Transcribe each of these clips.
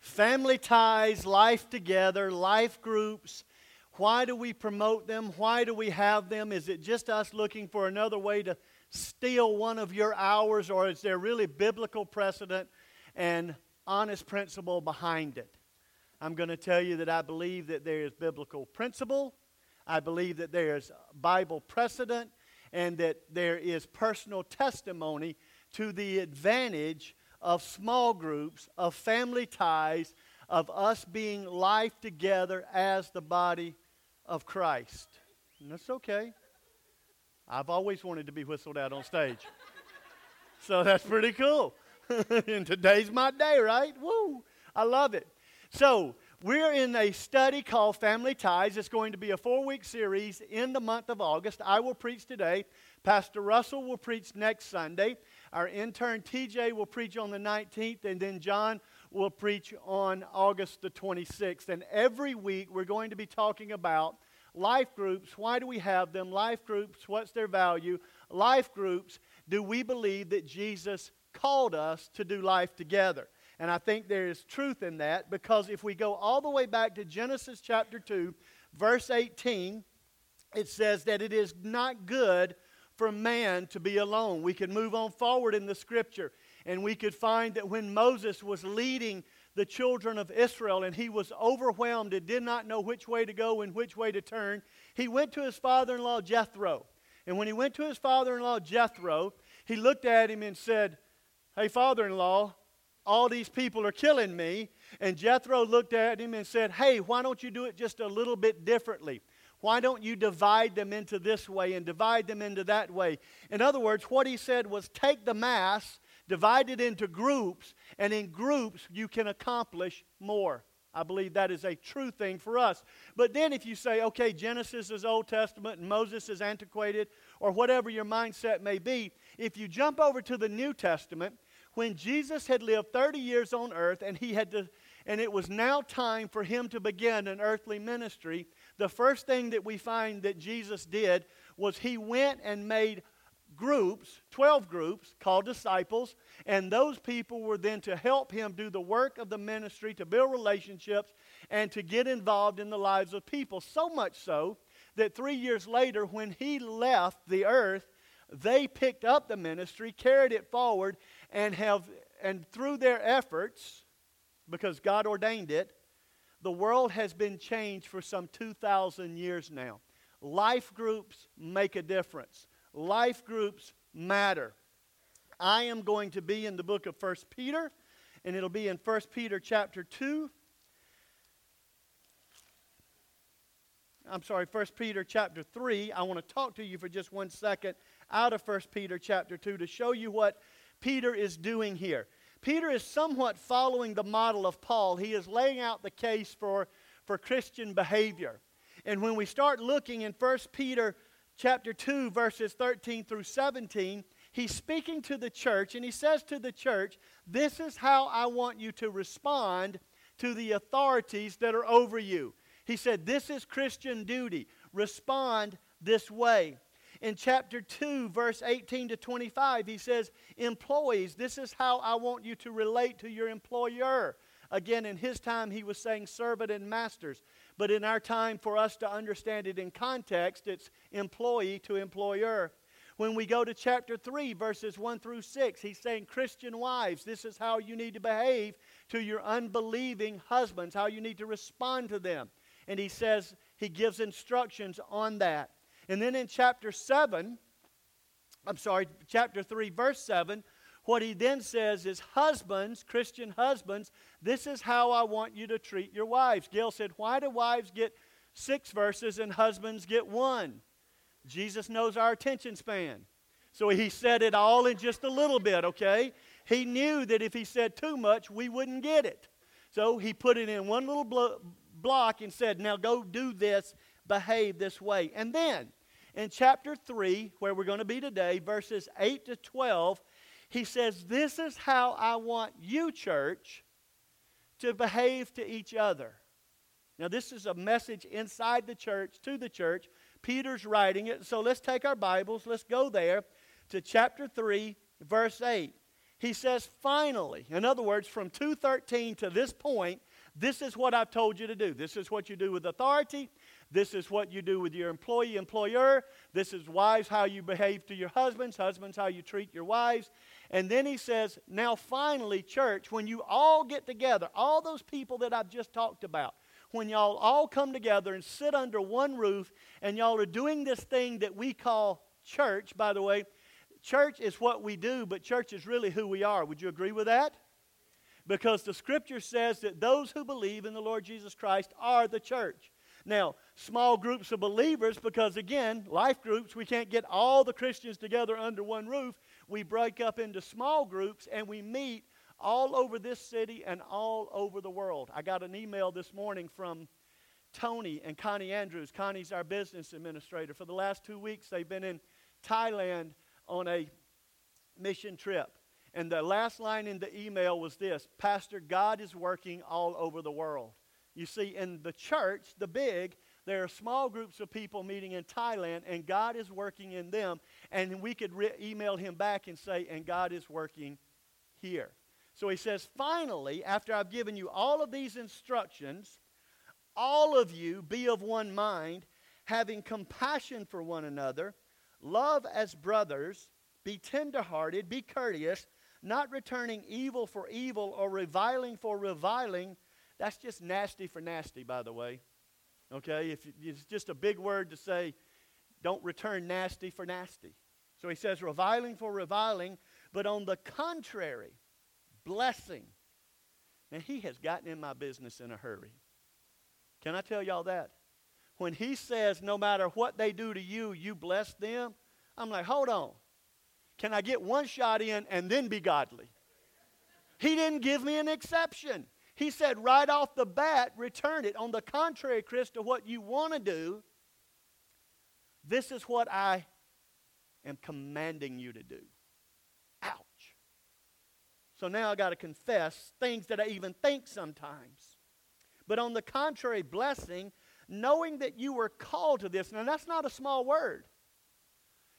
Family ties, life together, life groups. Why do we promote them? Why do we have them? Is it just us looking for another way to steal one of your hours, or is there really biblical precedent and honest principle behind it? I'm going to tell you that I believe that there is biblical principle, I believe that there is Bible precedent, and that there is personal testimony to the advantage of small groups, of family ties, of us being life together as the body of Christ. And that's okay. I've always wanted to be whistled out on stage. so that's pretty cool. and today's my day, right? Woo! I love it. So, we're in a study called Family Ties. It's going to be a four week series in the month of August. I will preach today. Pastor Russell will preach next Sunday. Our intern TJ will preach on the 19th, and then John will preach on August the 26th. And every week we're going to be talking about life groups. Why do we have them? Life groups, what's their value? Life groups, do we believe that Jesus called us to do life together? And I think there is truth in that because if we go all the way back to Genesis chapter 2, verse 18, it says that it is not good for man to be alone. We could move on forward in the scripture and we could find that when Moses was leading the children of Israel and he was overwhelmed and did not know which way to go and which way to turn, he went to his father in law Jethro. And when he went to his father in law Jethro, he looked at him and said, Hey, father in law, all these people are killing me. And Jethro looked at him and said, Hey, why don't you do it just a little bit differently? Why don't you divide them into this way and divide them into that way? In other words, what he said was take the mass, divide it into groups, and in groups you can accomplish more. I believe that is a true thing for us. But then if you say, okay, Genesis is Old Testament and Moses is antiquated, or whatever your mindset may be, if you jump over to the New Testament, when Jesus had lived 30 years on earth and he had to, and it was now time for him to begin an earthly ministry, the first thing that we find that Jesus did was he went and made groups, 12 groups called disciples, and those people were then to help him do the work of the ministry, to build relationships, and to get involved in the lives of people. So much so that three years later, when he left the earth, they picked up the ministry, carried it forward, and have and through their efforts, because God ordained it, the world has been changed for some 2,000 years now. Life groups make a difference, life groups matter. I am going to be in the book of 1 Peter, and it'll be in 1 Peter chapter 2. I'm sorry, 1 Peter chapter 3. I want to talk to you for just one second out of 1 Peter chapter 2 to show you what Peter is doing here. Peter is somewhat following the model of Paul. He is laying out the case for, for Christian behavior. And when we start looking in 1 Peter chapter 2 verses 13 through 17, he's speaking to the church and he says to the church, "This is how I want you to respond to the authorities that are over you." He said, "This is Christian duty. Respond this way." In chapter 2, verse 18 to 25, he says, Employees, this is how I want you to relate to your employer. Again, in his time, he was saying servant and masters. But in our time, for us to understand it in context, it's employee to employer. When we go to chapter 3, verses 1 through 6, he's saying, Christian wives, this is how you need to behave to your unbelieving husbands, how you need to respond to them. And he says, he gives instructions on that. And then in chapter 7, I'm sorry, chapter 3, verse 7, what he then says is, Husbands, Christian husbands, this is how I want you to treat your wives. Gail said, Why do wives get six verses and husbands get one? Jesus knows our attention span. So he said it all in just a little bit, okay? He knew that if he said too much, we wouldn't get it. So he put it in one little blo- block and said, Now go do this, behave this way. And then in chapter 3, where we're going to be today, verses 8 to 12, he says, This is how I want you, church, to behave to each other. Now, this is a message inside the church, to the church. Peter's writing it. So let's take our Bibles, let's go there to chapter 3, verse 8. he says, finally, in other words, from 213 to this point, this is what I've told you to do. This is what you do with authority. This is what you do with your employee, employer. This is wives, how you behave to your husbands. Husbands, how you treat your wives. And then he says, now finally, church, when you all get together, all those people that I've just talked about, when y'all all come together and sit under one roof and y'all are doing this thing that we call church, by the way, church is what we do, but church is really who we are. Would you agree with that? Because the scripture says that those who believe in the Lord Jesus Christ are the church. Now, small groups of believers, because again, life groups, we can't get all the Christians together under one roof we break up into small groups and we meet all over this city and all over the world. I got an email this morning from Tony and Connie Andrews. Connie's our business administrator. For the last two weeks, they've been in Thailand on a mission trip. And the last line in the email was this Pastor, God is working all over the world. You see, in the church, the big, there are small groups of people meeting in Thailand, and God is working in them. And we could re- email him back and say, and God is working here. So he says, finally, after I've given you all of these instructions, all of you be of one mind, having compassion for one another, love as brothers, be tenderhearted, be courteous, not returning evil for evil or reviling for reviling. That's just nasty for nasty, by the way. Okay? If it's just a big word to say, don't return nasty for nasty. So he says, reviling for reviling, but on the contrary, blessing. And he has gotten in my business in a hurry. Can I tell y'all that? When he says, no matter what they do to you, you bless them, I'm like, hold on. Can I get one shot in and then be godly? He didn't give me an exception. He said right off the bat, return it. On the contrary, Chris, to what you want to do, this is what I am commanding you to do. Ouch. So now I got to confess things that I even think sometimes. But on the contrary, blessing, knowing that you were called to this. Now that's not a small word.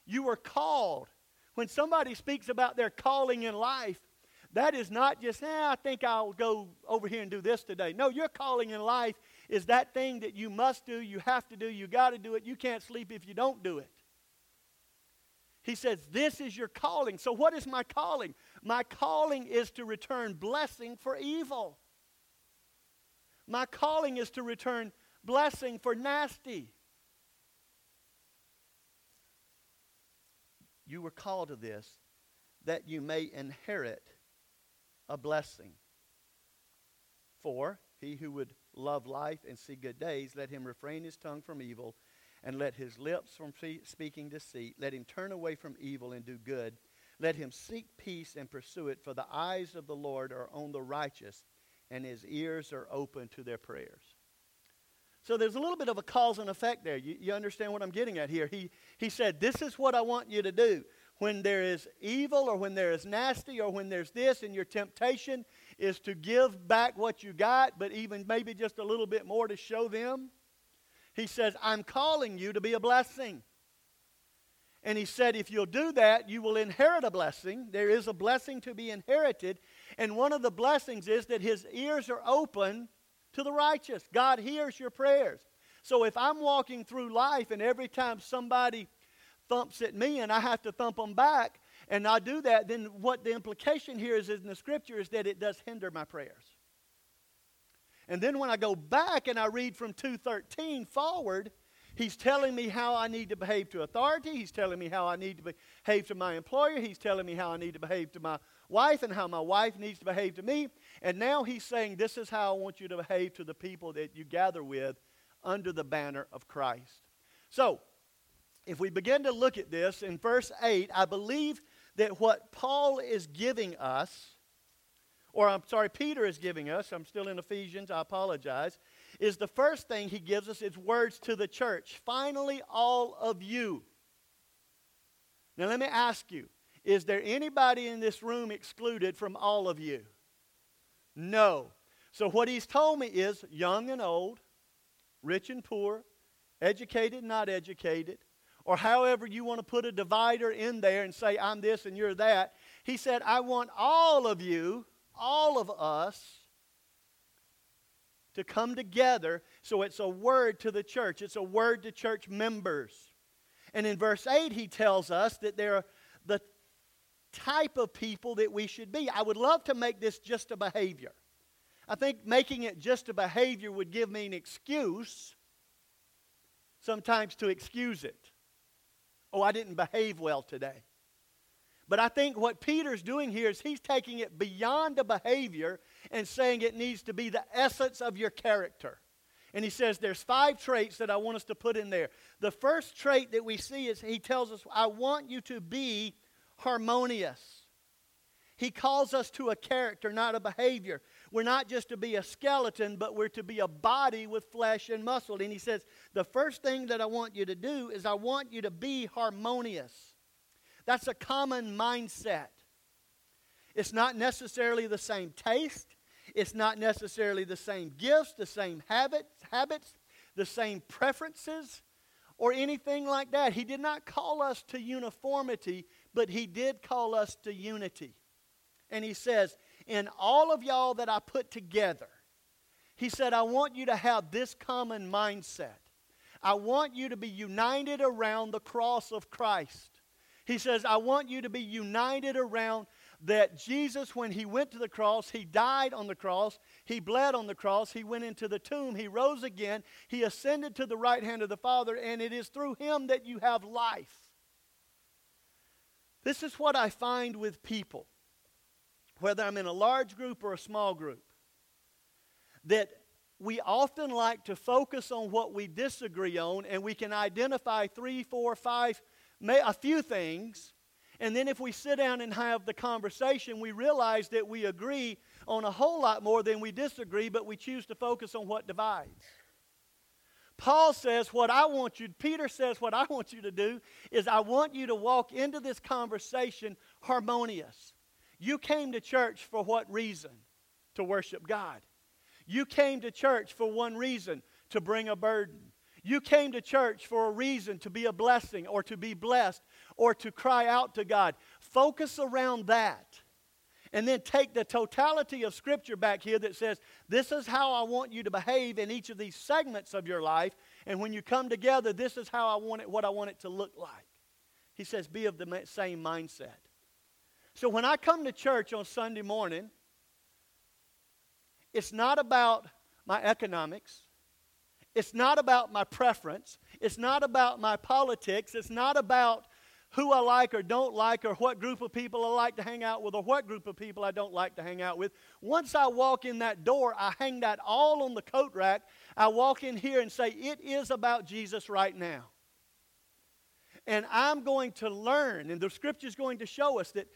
You were called. When somebody speaks about their calling in life, that is not just, eh, I think I'll go over here and do this today. No, your calling in life is that thing that you must do, you have to do, you got to do it. You can't sleep if you don't do it. He says, This is your calling. So, what is my calling? My calling is to return blessing for evil. My calling is to return blessing for nasty. You were called to this that you may inherit a blessing. For he who would love life and see good days, let him refrain his tongue from evil and let his lips from speaking deceit. Let him turn away from evil and do good. Let him seek peace and pursue it, for the eyes of the Lord are on the righteous, and his ears are open to their prayers. So there's a little bit of a cause and effect there. You, you understand what I'm getting at here? He, he said, This is what I want you to do when there is evil or when there is nasty or when there's this, and your temptation is to give back what you got, but even maybe just a little bit more to show them. He says, I'm calling you to be a blessing. And he said, if you'll do that, you will inherit a blessing. There is a blessing to be inherited. And one of the blessings is that his ears are open to the righteous. God hears your prayers. So if I'm walking through life and every time somebody thumps at me and I have to thump them back, and I do that, then what the implication here is in the scripture is that it does hinder my prayers. And then when I go back and I read from 213 forward, he's telling me how I need to behave to authority. He's telling me how I need to behave to my employer. He's telling me how I need to behave to my wife and how my wife needs to behave to me. And now he's saying, This is how I want you to behave to the people that you gather with under the banner of Christ. So, if we begin to look at this in verse 8, I believe that what Paul is giving us, or I'm sorry, Peter is giving us, I'm still in Ephesians, I apologize, is the first thing he gives us is words to the church. Finally, all of you. Now, let me ask you is there anybody in this room excluded from all of you? No. So, what he's told me is young and old, rich and poor, educated, not educated, or however you want to put a divider in there and say, I'm this and you're that. He said, I want all of you, all of us, to come together. So it's a word to the church, it's a word to church members. And in verse 8, he tells us that they're the type of people that we should be. I would love to make this just a behavior. I think making it just a behavior would give me an excuse sometimes to excuse it. Oh, I didn't behave well today. But I think what Peter's doing here is he's taking it beyond a behavior and saying it needs to be the essence of your character. And he says there's five traits that I want us to put in there. The first trait that we see is he tells us, I want you to be harmonious. He calls us to a character, not a behavior. We're not just to be a skeleton, but we're to be a body with flesh and muscle. And he says, The first thing that I want you to do is I want you to be harmonious. That's a common mindset. It's not necessarily the same taste, it's not necessarily the same gifts, the same habits, habits, the same preferences, or anything like that. He did not call us to uniformity, but he did call us to unity. And he says, In all of y'all that I put together, he said, I want you to have this common mindset. I want you to be united around the cross of Christ. He says, I want you to be united around that Jesus, when he went to the cross, he died on the cross, he bled on the cross, he went into the tomb, he rose again, he ascended to the right hand of the Father, and it is through him that you have life. This is what I find with people, whether I'm in a large group or a small group, that we often like to focus on what we disagree on, and we can identify three, four, five, a few things and then if we sit down and have the conversation, we realize that we agree on a whole lot more than we disagree, but we choose to focus on what divides. Paul says, What I want you, Peter says, What I want you to do is I want you to walk into this conversation harmonious. You came to church for what reason? To worship God. You came to church for one reason to bring a burden. You came to church for a reason to be a blessing or to be blessed or to cry out to God. Focus around that. And then take the totality of Scripture back here that says, This is how I want you to behave in each of these segments of your life. And when you come together, this is how I want it, what I want it to look like. He says, Be of the same mindset. So when I come to church on Sunday morning, it's not about my economics. It's not about my preference. It's not about my politics. It's not about who I like or don't like, or what group of people I like to hang out with, or what group of people I don't like to hang out with. Once I walk in that door, I hang that all on the coat rack. I walk in here and say, It is about Jesus right now. And I'm going to learn, and the scripture is going to show us that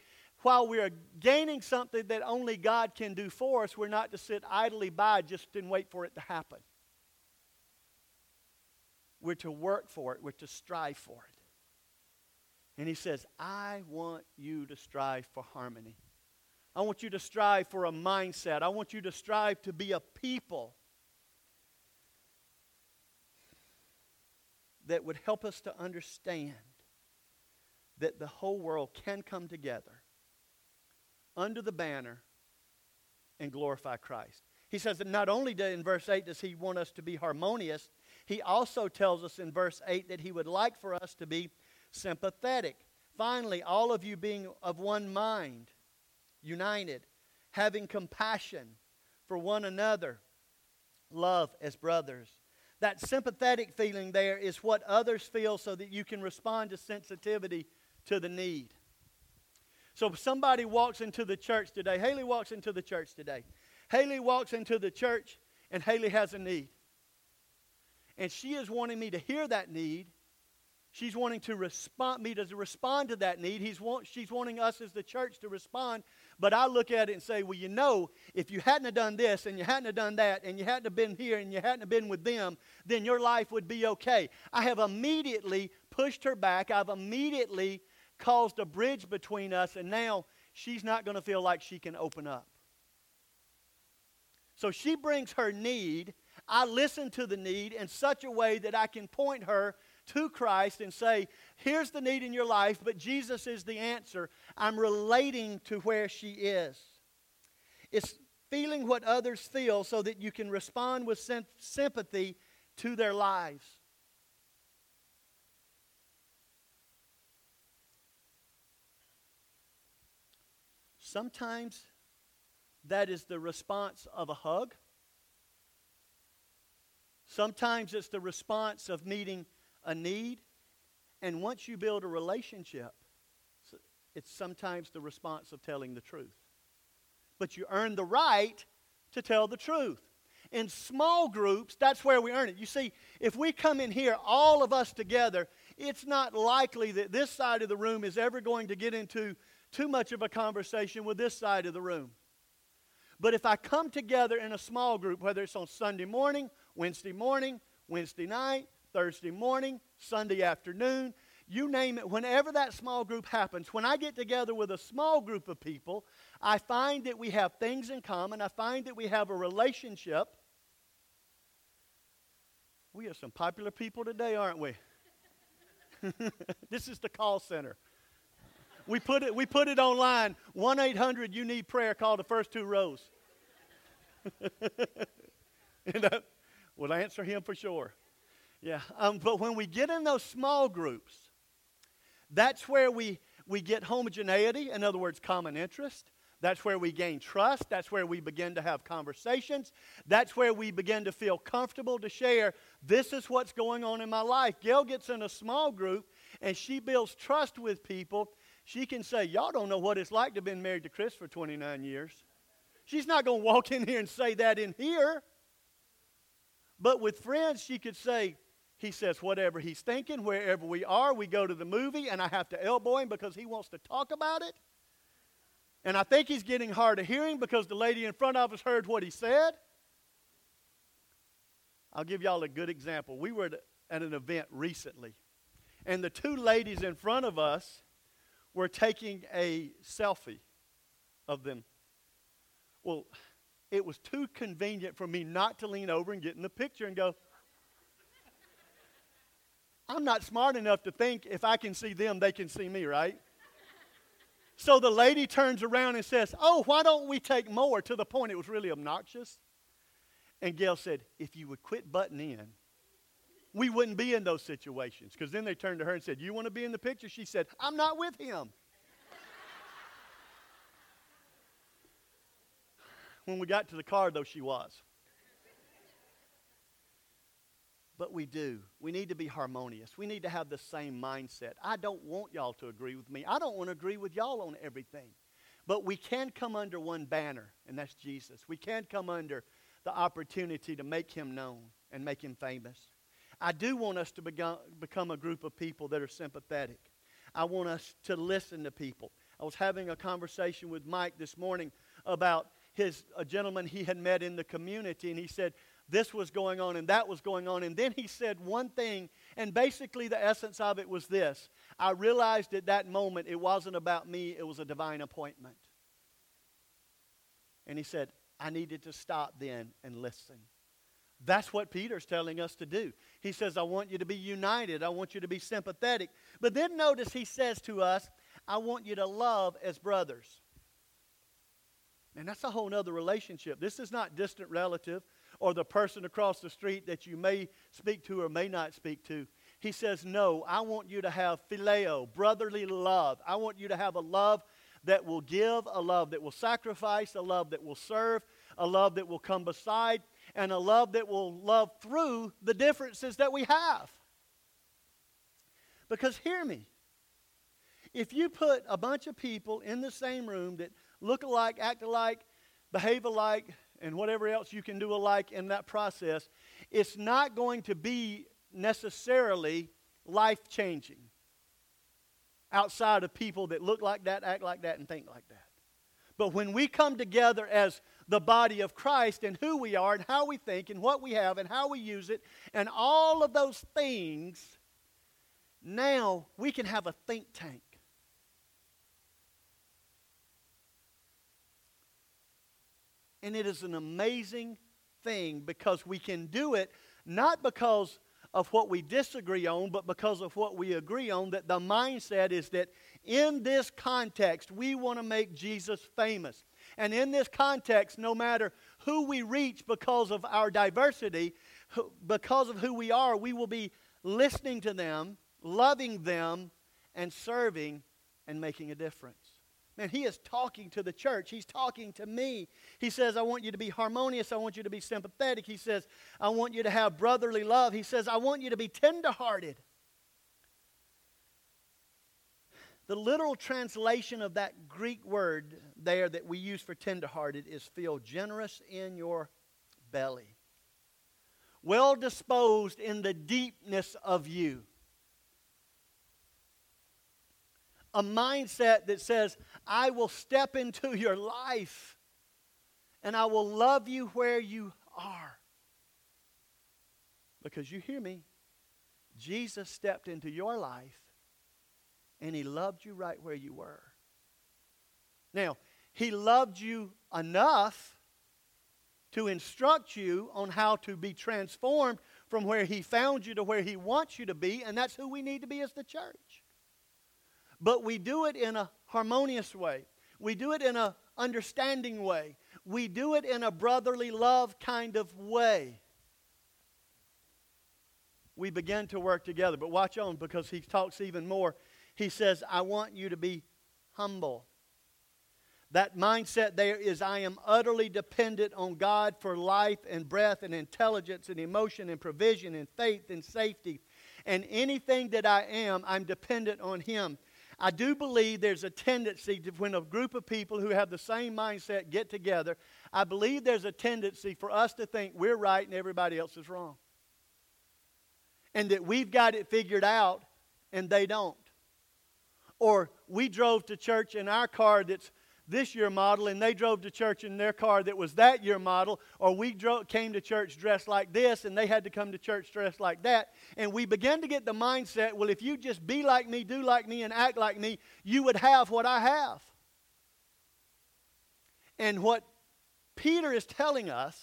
while we are gaining something that only God can do for us, we're not to sit idly by just and wait for it to happen. We're to work for it, we're to strive for it. And he says, I want you to strive for harmony. I want you to strive for a mindset. I want you to strive to be a people that would help us to understand that the whole world can come together under the banner and glorify Christ. He says that not only in verse 8 does he want us to be harmonious, he also tells us in verse 8 that he would like for us to be sympathetic. Finally, all of you being of one mind, united, having compassion for one another, love as brothers. That sympathetic feeling there is what others feel so that you can respond to sensitivity to the need. So if somebody walks into the church today, Haley walks into the church today. Haley walks into the church and Haley has a need. And she is wanting me to hear that need She's wanting to respond, me to respond to that need. He's want, she's wanting us as the church to respond. But I look at it and say, well, you know, if you hadn't have done this and you hadn't have done that and you hadn't have been here and you hadn't have been with them, then your life would be okay. I have immediately pushed her back. I've immediately caused a bridge between us, and now she's not going to feel like she can open up. So she brings her need. I listen to the need in such a way that I can point her to Christ and say, Here's the need in your life, but Jesus is the answer. I'm relating to where she is. It's feeling what others feel so that you can respond with sympathy to their lives. Sometimes that is the response of a hug. Sometimes it's the response of meeting a need. And once you build a relationship, it's sometimes the response of telling the truth. But you earn the right to tell the truth. In small groups, that's where we earn it. You see, if we come in here, all of us together, it's not likely that this side of the room is ever going to get into too much of a conversation with this side of the room. But if I come together in a small group, whether it's on Sunday morning, Wednesday morning, Wednesday night, Thursday morning, Sunday afternoon, you name it, whenever that small group happens, when I get together with a small group of people, I find that we have things in common. I find that we have a relationship. We are some popular people today, aren't we? this is the call center. We put it, we put it online 1 800 You Need Prayer. Call the first two rows. and that will answer him for sure. Yeah, um, but when we get in those small groups, that's where we, we get homogeneity, in other words, common interest. That's where we gain trust. That's where we begin to have conversations. That's where we begin to feel comfortable to share this is what's going on in my life. Gail gets in a small group and she builds trust with people. She can say, Y'all don't know what it's like to have been married to Chris for 29 years. She's not going to walk in here and say that in here. But with friends, she could say, he says whatever he's thinking, wherever we are, we go to the movie, and I have to elbow him because he wants to talk about it. And I think he's getting hard of hearing because the lady in front of us heard what he said. I'll give y'all a good example. We were at an event recently, and the two ladies in front of us were taking a selfie of them. Well, it was too convenient for me not to lean over and get in the picture and go, I'm not smart enough to think if I can see them, they can see me, right? So the lady turns around and says, Oh, why don't we take more? To the point it was really obnoxious. And Gail said, If you would quit butting in, we wouldn't be in those situations. Because then they turned to her and said, You want to be in the picture? She said, I'm not with him. when we got to the car, though, she was. but we do. We need to be harmonious. We need to have the same mindset. I don't want y'all to agree with me. I don't want to agree with y'all on everything. But we can come under one banner, and that's Jesus. We can come under the opportunity to make him known and make him famous. I do want us to become a group of people that are sympathetic. I want us to listen to people. I was having a conversation with Mike this morning about his a gentleman he had met in the community, and he said, this was going on and that was going on. And then he said one thing, and basically the essence of it was this I realized at that moment it wasn't about me, it was a divine appointment. And he said, I needed to stop then and listen. That's what Peter's telling us to do. He says, I want you to be united. I want you to be sympathetic. But then notice he says to us, I want you to love as brothers. And that's a whole other relationship. This is not distant relative or the person across the street that you may speak to or may not speak to. He says, No, I want you to have phileo, brotherly love. I want you to have a love that will give, a love that will sacrifice, a love that will serve, a love that will come beside, and a love that will love through the differences that we have. Because hear me, if you put a bunch of people in the same room that look alike, act alike, behave alike, and whatever else you can do alike in that process, it's not going to be necessarily life changing outside of people that look like that, act like that, and think like that. But when we come together as the body of Christ and who we are and how we think and what we have and how we use it and all of those things, now we can have a think tank. And it is an amazing thing because we can do it not because of what we disagree on, but because of what we agree on, that the mindset is that in this context, we want to make Jesus famous. And in this context, no matter who we reach because of our diversity, because of who we are, we will be listening to them, loving them, and serving and making a difference. Man, he is talking to the church. He's talking to me. He says, I want you to be harmonious. I want you to be sympathetic. He says, I want you to have brotherly love. He says, I want you to be tenderhearted. The literal translation of that Greek word there that we use for tenderhearted is feel generous in your belly, well disposed in the deepness of you. a mindset that says, I will step into your life and I will love you where you are. Because you hear me, Jesus stepped into your life and he loved you right where you were. Now, he loved you enough to instruct you on how to be transformed from where he found you to where he wants you to be, and that's who we need to be as the church but we do it in a harmonious way. We do it in a understanding way. We do it in a brotherly love kind of way. We begin to work together. But watch on because he talks even more. He says, I want you to be humble. That mindset there is I am utterly dependent on God for life and breath and intelligence and emotion and provision and faith and safety. And anything that I am, I'm dependent on Him. I do believe there's a tendency to, when a group of people who have the same mindset get together, I believe there's a tendency for us to think we're right and everybody else is wrong. And that we've got it figured out and they don't. Or we drove to church in our car that's this year model and they drove to church in their car that was that year model, or we drove, came to church dressed like this and they had to come to church dressed like that. And we began to get the mindset well, if you just be like me, do like me, and act like me, you would have what I have. And what Peter is telling us,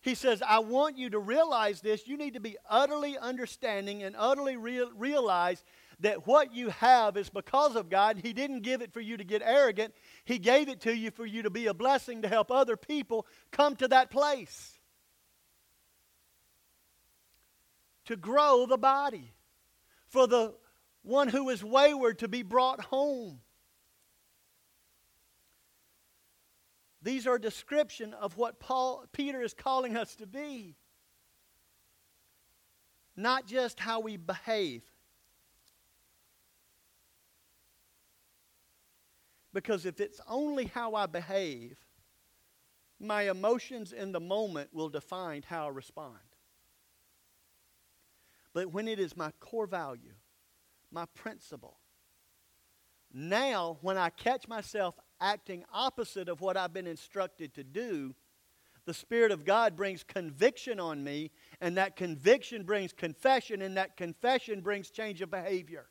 he says, I want you to realize this. You need to be utterly understanding and utterly real, realize that what you have is because of God. He didn't give it for you to get arrogant, He gave it to you for you to be a blessing to help other people come to that place. To grow the body. For the one who is wayward to be brought home. These are a description of what Paul, Peter is calling us to be. Not just how we behave. Because if it's only how I behave, my emotions in the moment will define how I respond. But when it is my core value, my principle, now when I catch myself acting opposite of what I've been instructed to do, the Spirit of God brings conviction on me, and that conviction brings confession, and that confession brings change of behavior.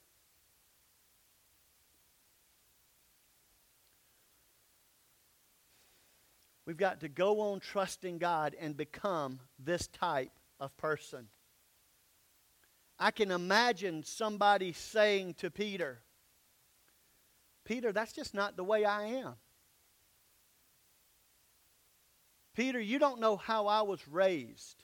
We've got to go on trusting God and become this type of person. I can imagine somebody saying to Peter, Peter, that's just not the way I am. Peter, you don't know how I was raised.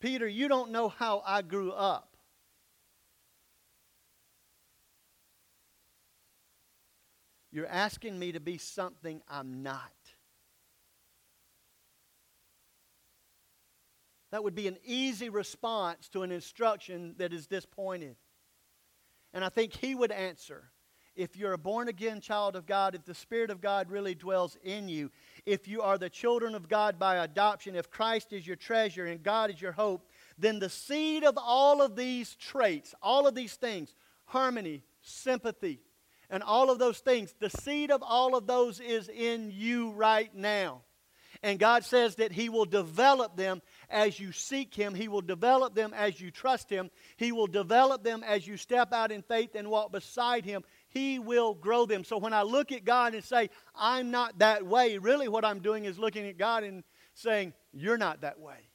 Peter, you don't know how I grew up. You're asking me to be something I'm not. That would be an easy response to an instruction that is disappointed. And I think he would answer if you're a born again child of God, if the Spirit of God really dwells in you, if you are the children of God by adoption, if Christ is your treasure and God is your hope, then the seed of all of these traits, all of these things harmony, sympathy, and all of those things. The seed of all of those is in you right now. And God says that He will develop them as you seek Him. He will develop them as you trust Him. He will develop them as you step out in faith and walk beside Him. He will grow them. So when I look at God and say, I'm not that way, really what I'm doing is looking at God and saying, You're not that way.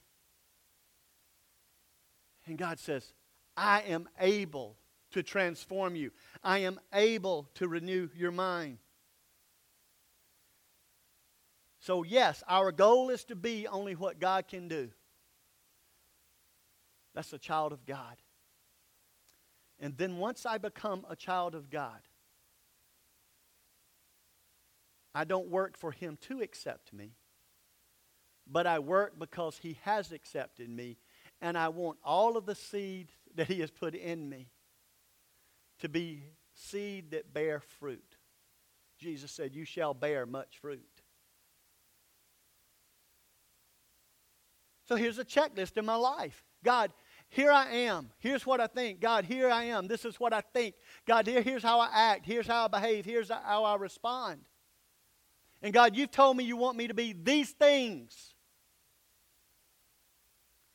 And God says, I am able to transform you. I am able to renew your mind. So, yes, our goal is to be only what God can do. That's a child of God. And then once I become a child of God, I don't work for Him to accept me, but I work because He has accepted me, and I want all of the seed that He has put in me to be seed that bear fruit. Jesus said, You shall bear much fruit. So here's a checklist in my life. God, here I am. Here's what I think. God, here I am. This is what I think. God, here, here's how I act. Here's how I behave. Here's how I respond. And God, you've told me you want me to be these things.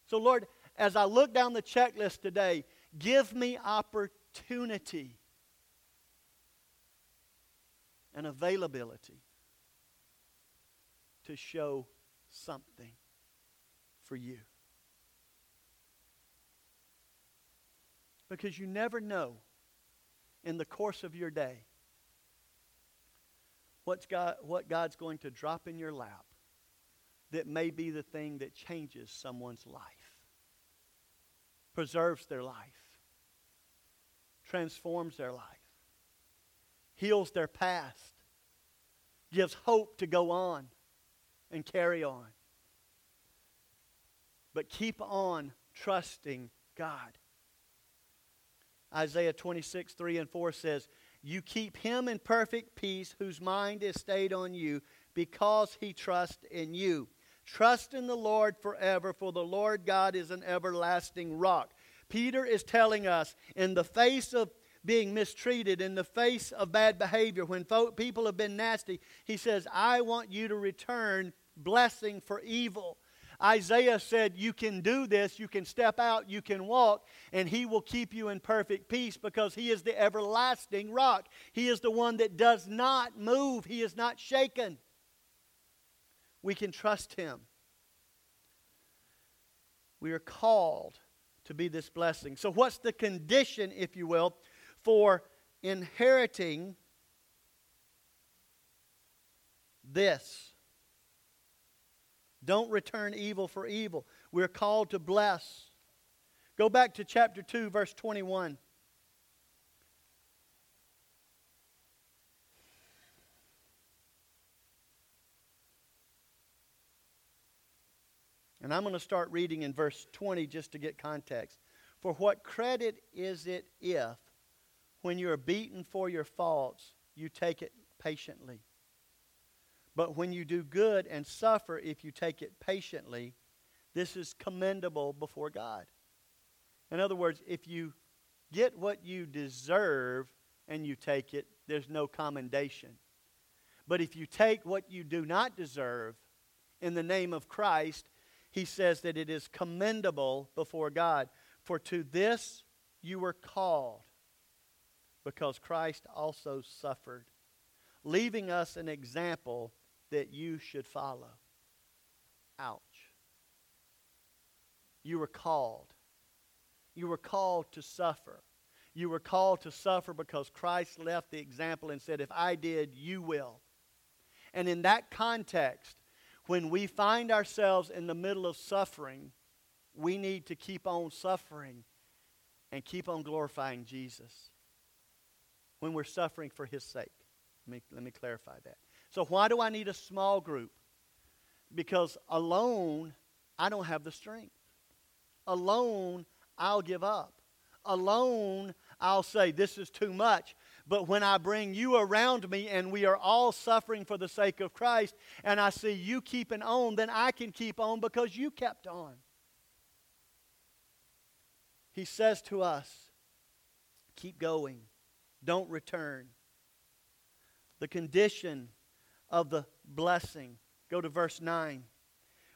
So, Lord, as I look down the checklist today, give me opportunity and availability to show something for you. Because you never know in the course of your day what's God, what God's going to drop in your lap that may be the thing that changes someone's life, preserves their life, transforms their life, heals their past, gives hope to go on and carry on but keep on trusting God. Isaiah 26, 3 and 4 says, You keep him in perfect peace whose mind is stayed on you because he trusts in you. Trust in the Lord forever, for the Lord God is an everlasting rock. Peter is telling us in the face of being mistreated, in the face of bad behavior, when people have been nasty, he says, I want you to return blessing for evil. Isaiah said, You can do this, you can step out, you can walk, and He will keep you in perfect peace because He is the everlasting rock. He is the one that does not move, He is not shaken. We can trust Him. We are called to be this blessing. So, what's the condition, if you will, for inheriting this? Don't return evil for evil. We're called to bless. Go back to chapter 2, verse 21. And I'm going to start reading in verse 20 just to get context. For what credit is it if, when you are beaten for your faults, you take it patiently? But when you do good and suffer, if you take it patiently, this is commendable before God. In other words, if you get what you deserve and you take it, there's no commendation. But if you take what you do not deserve in the name of Christ, he says that it is commendable before God. For to this you were called, because Christ also suffered, leaving us an example that you should follow. Ouch. You were called. You were called to suffer. You were called to suffer because Christ left the example and said, If I did, you will. And in that context, when we find ourselves in the middle of suffering, we need to keep on suffering and keep on glorifying Jesus when we're suffering for his sake. Let me, let me clarify that. So, why do I need a small group? Because alone, I don't have the strength. Alone, I'll give up. Alone, I'll say, This is too much. But when I bring you around me and we are all suffering for the sake of Christ, and I see you keeping on, then I can keep on because you kept on. He says to us, Keep going, don't return. The condition of the blessing. Go to verse 9,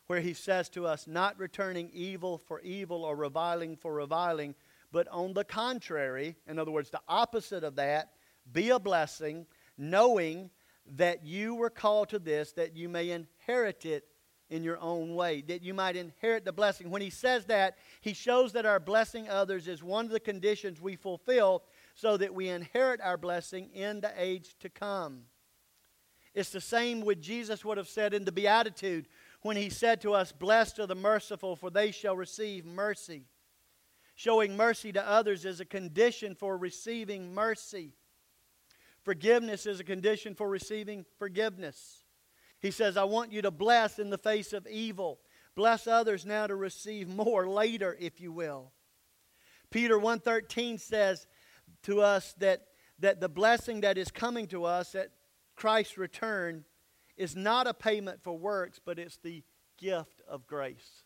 where he says to us, Not returning evil for evil or reviling for reviling, but on the contrary, in other words, the opposite of that, be a blessing, knowing that you were called to this, that you may inherit it in your own way, that you might inherit the blessing. When he says that, he shows that our blessing others is one of the conditions we fulfill so that we inherit our blessing in the age to come. It's the same what Jesus would have said in the Beatitude when he said to us, Blessed are the merciful, for they shall receive mercy. Showing mercy to others is a condition for receiving mercy. Forgiveness is a condition for receiving forgiveness. He says, I want you to bless in the face of evil. Bless others now to receive more later, if you will. Peter 1:13 says to us that, that the blessing that is coming to us at Christ's return is not a payment for works, but it's the gift of grace.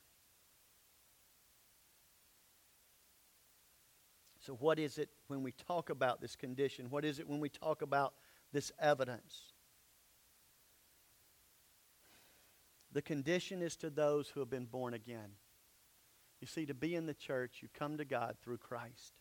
So, what is it when we talk about this condition? What is it when we talk about this evidence? The condition is to those who have been born again. You see, to be in the church, you come to God through Christ.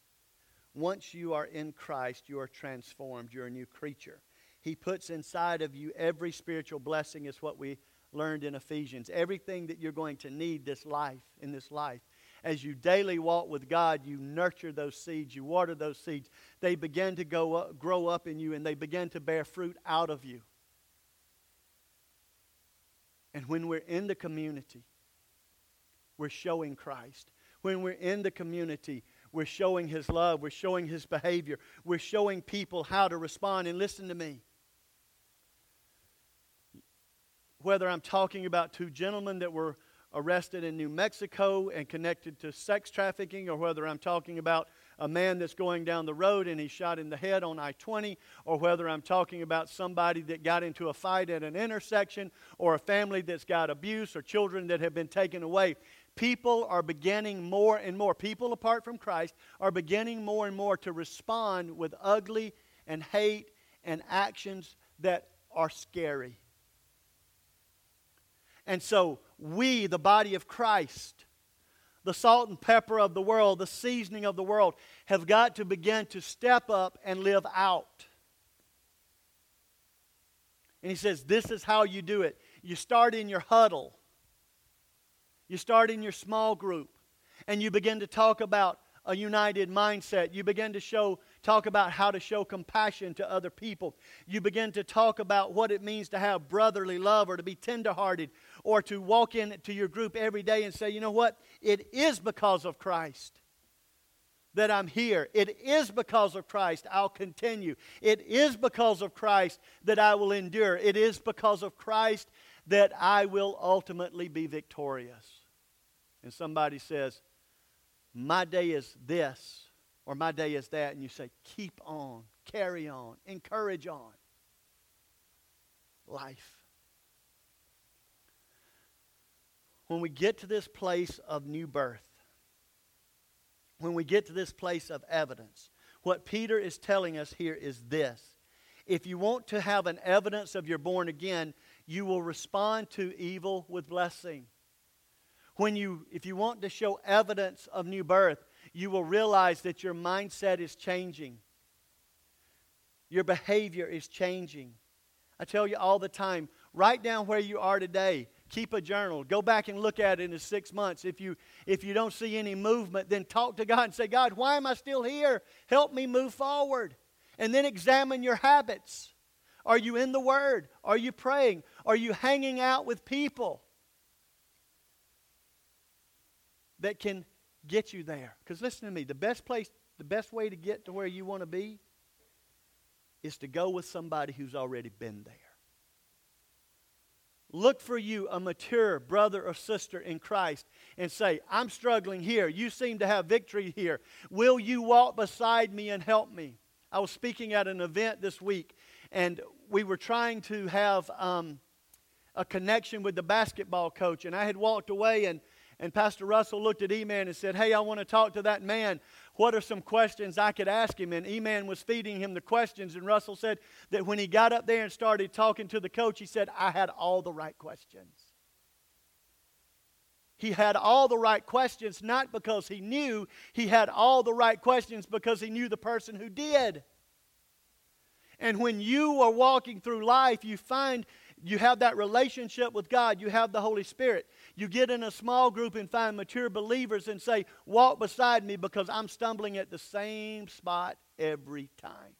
Once you are in Christ, you are transformed. You're a new creature. He puts inside of you every spiritual blessing, is what we learned in Ephesians. Everything that you're going to need this life, in this life as you daily walk with God, you nurture those seeds, you water those seeds. They begin to go up, grow up in you and they begin to bear fruit out of you. And when we're in the community, we're showing Christ. When we're in the community, we're showing His love, we're showing His behavior, we're showing people how to respond. And listen to me. Whether I'm talking about two gentlemen that were arrested in New Mexico and connected to sex trafficking, or whether I'm talking about a man that's going down the road and he's shot in the head on I 20, or whether I'm talking about somebody that got into a fight at an intersection, or a family that's got abuse, or children that have been taken away. People are beginning more and more, people apart from Christ are beginning more and more to respond with ugly and hate and actions that are scary. And so, we, the body of Christ, the salt and pepper of the world, the seasoning of the world, have got to begin to step up and live out. And he says, This is how you do it. You start in your huddle, you start in your small group, and you begin to talk about a united mindset. You begin to show, talk about how to show compassion to other people. You begin to talk about what it means to have brotherly love or to be tenderhearted or to walk into your group every day and say, you know what? It is because of Christ that I'm here. It is because of Christ I'll continue. It is because of Christ that I will endure. It is because of Christ that I will ultimately be victorious. And somebody says, my day is this or my day is that, and you say, keep on, carry on, encourage on. Life. When we get to this place of new birth, when we get to this place of evidence, what Peter is telling us here is this. If you want to have an evidence of you're born again, you will respond to evil with blessing when you, if you want to show evidence of new birth, you will realize that your mindset is changing. Your behavior is changing. I tell you all the time, write down where you are today. Keep a journal. Go back and look at it in six months. If you if you don't see any movement, then talk to God and say, God, why am I still here? Help me move forward. And then examine your habits. Are you in the Word? Are you praying? Are you hanging out with people? that can get you there. Because listen to me, the best place, the best way to get to where you want to be is to go with somebody who's already been there. Look for you a mature brother or sister in Christ and say, I'm struggling here. You seem to have victory here. Will you walk beside me and help me? I was speaking at an event this week, and we were trying to have um, a connection with the basketball coach. And I had walked away, and and Pastor Russell looked at E-Man and said, Hey, I want to talk to that man. What are some questions I could ask him? And E-Man was feeding him the questions. And Russell said that when he got up there and started talking to the coach, he said, I had all the right questions. He had all the right questions, not because he knew, he had all the right questions because he knew the person who did. And when you are walking through life, you find You have that relationship with God. You have the Holy Spirit. You get in a small group and find mature believers and say, Walk beside me because I'm stumbling at the same spot every time.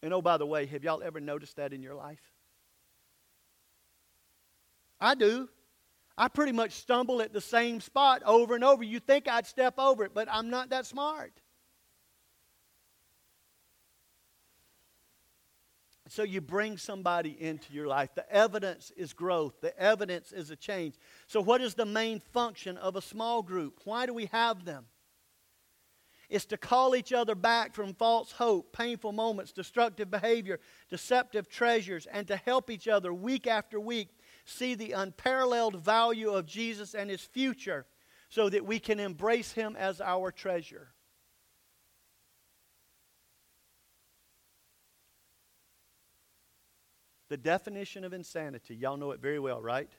And oh, by the way, have y'all ever noticed that in your life? I do. I pretty much stumble at the same spot over and over. You think I'd step over it, but I'm not that smart. So you bring somebody into your life. The evidence is growth, the evidence is a change. So, what is the main function of a small group? Why do we have them? It's to call each other back from false hope, painful moments, destructive behavior, deceptive treasures, and to help each other week after week see the unparalleled value of Jesus and his future so that we can embrace him as our treasure. The definition of insanity, y'all know it very well, right?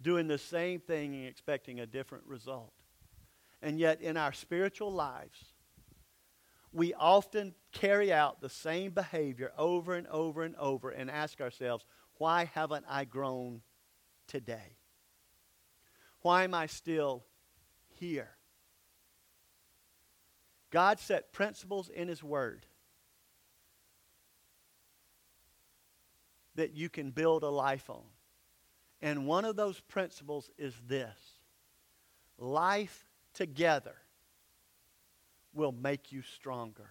Doing the same thing and expecting a different result. And yet, in our spiritual lives, we often carry out the same behavior over and over and over and ask ourselves, why haven't I grown today? Why am I still here? God set principles in His Word that you can build a life on. And one of those principles is this life together will make you stronger.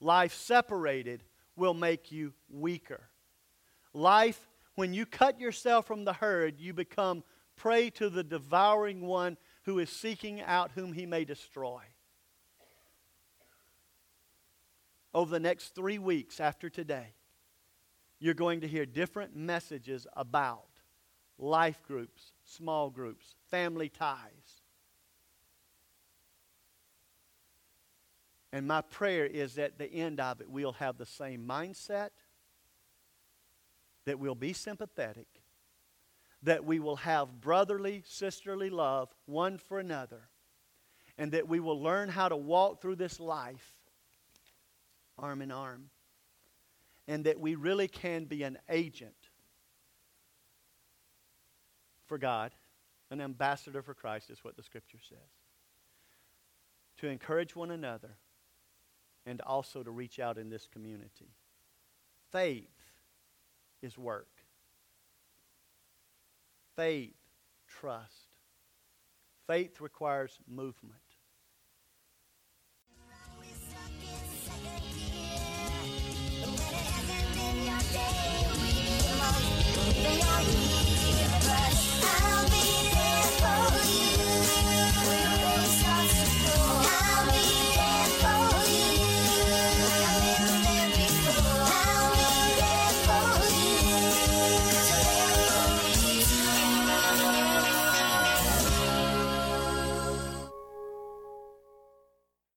Life separated will make you weaker. Life, when you cut yourself from the herd, you become prey to the devouring one who is seeking out whom he may destroy. Over the next three weeks after today, you're going to hear different messages about life groups, small groups, family ties. And my prayer is that at the end of it, we'll have the same mindset, that we'll be sympathetic, that we will have brotherly, sisterly love one for another, and that we will learn how to walk through this life arm in arm and that we really can be an agent for God, an ambassador for Christ, is what the scripture says. To encourage one another and also to reach out in this community. Faith is work. Faith, trust. Faith requires movement.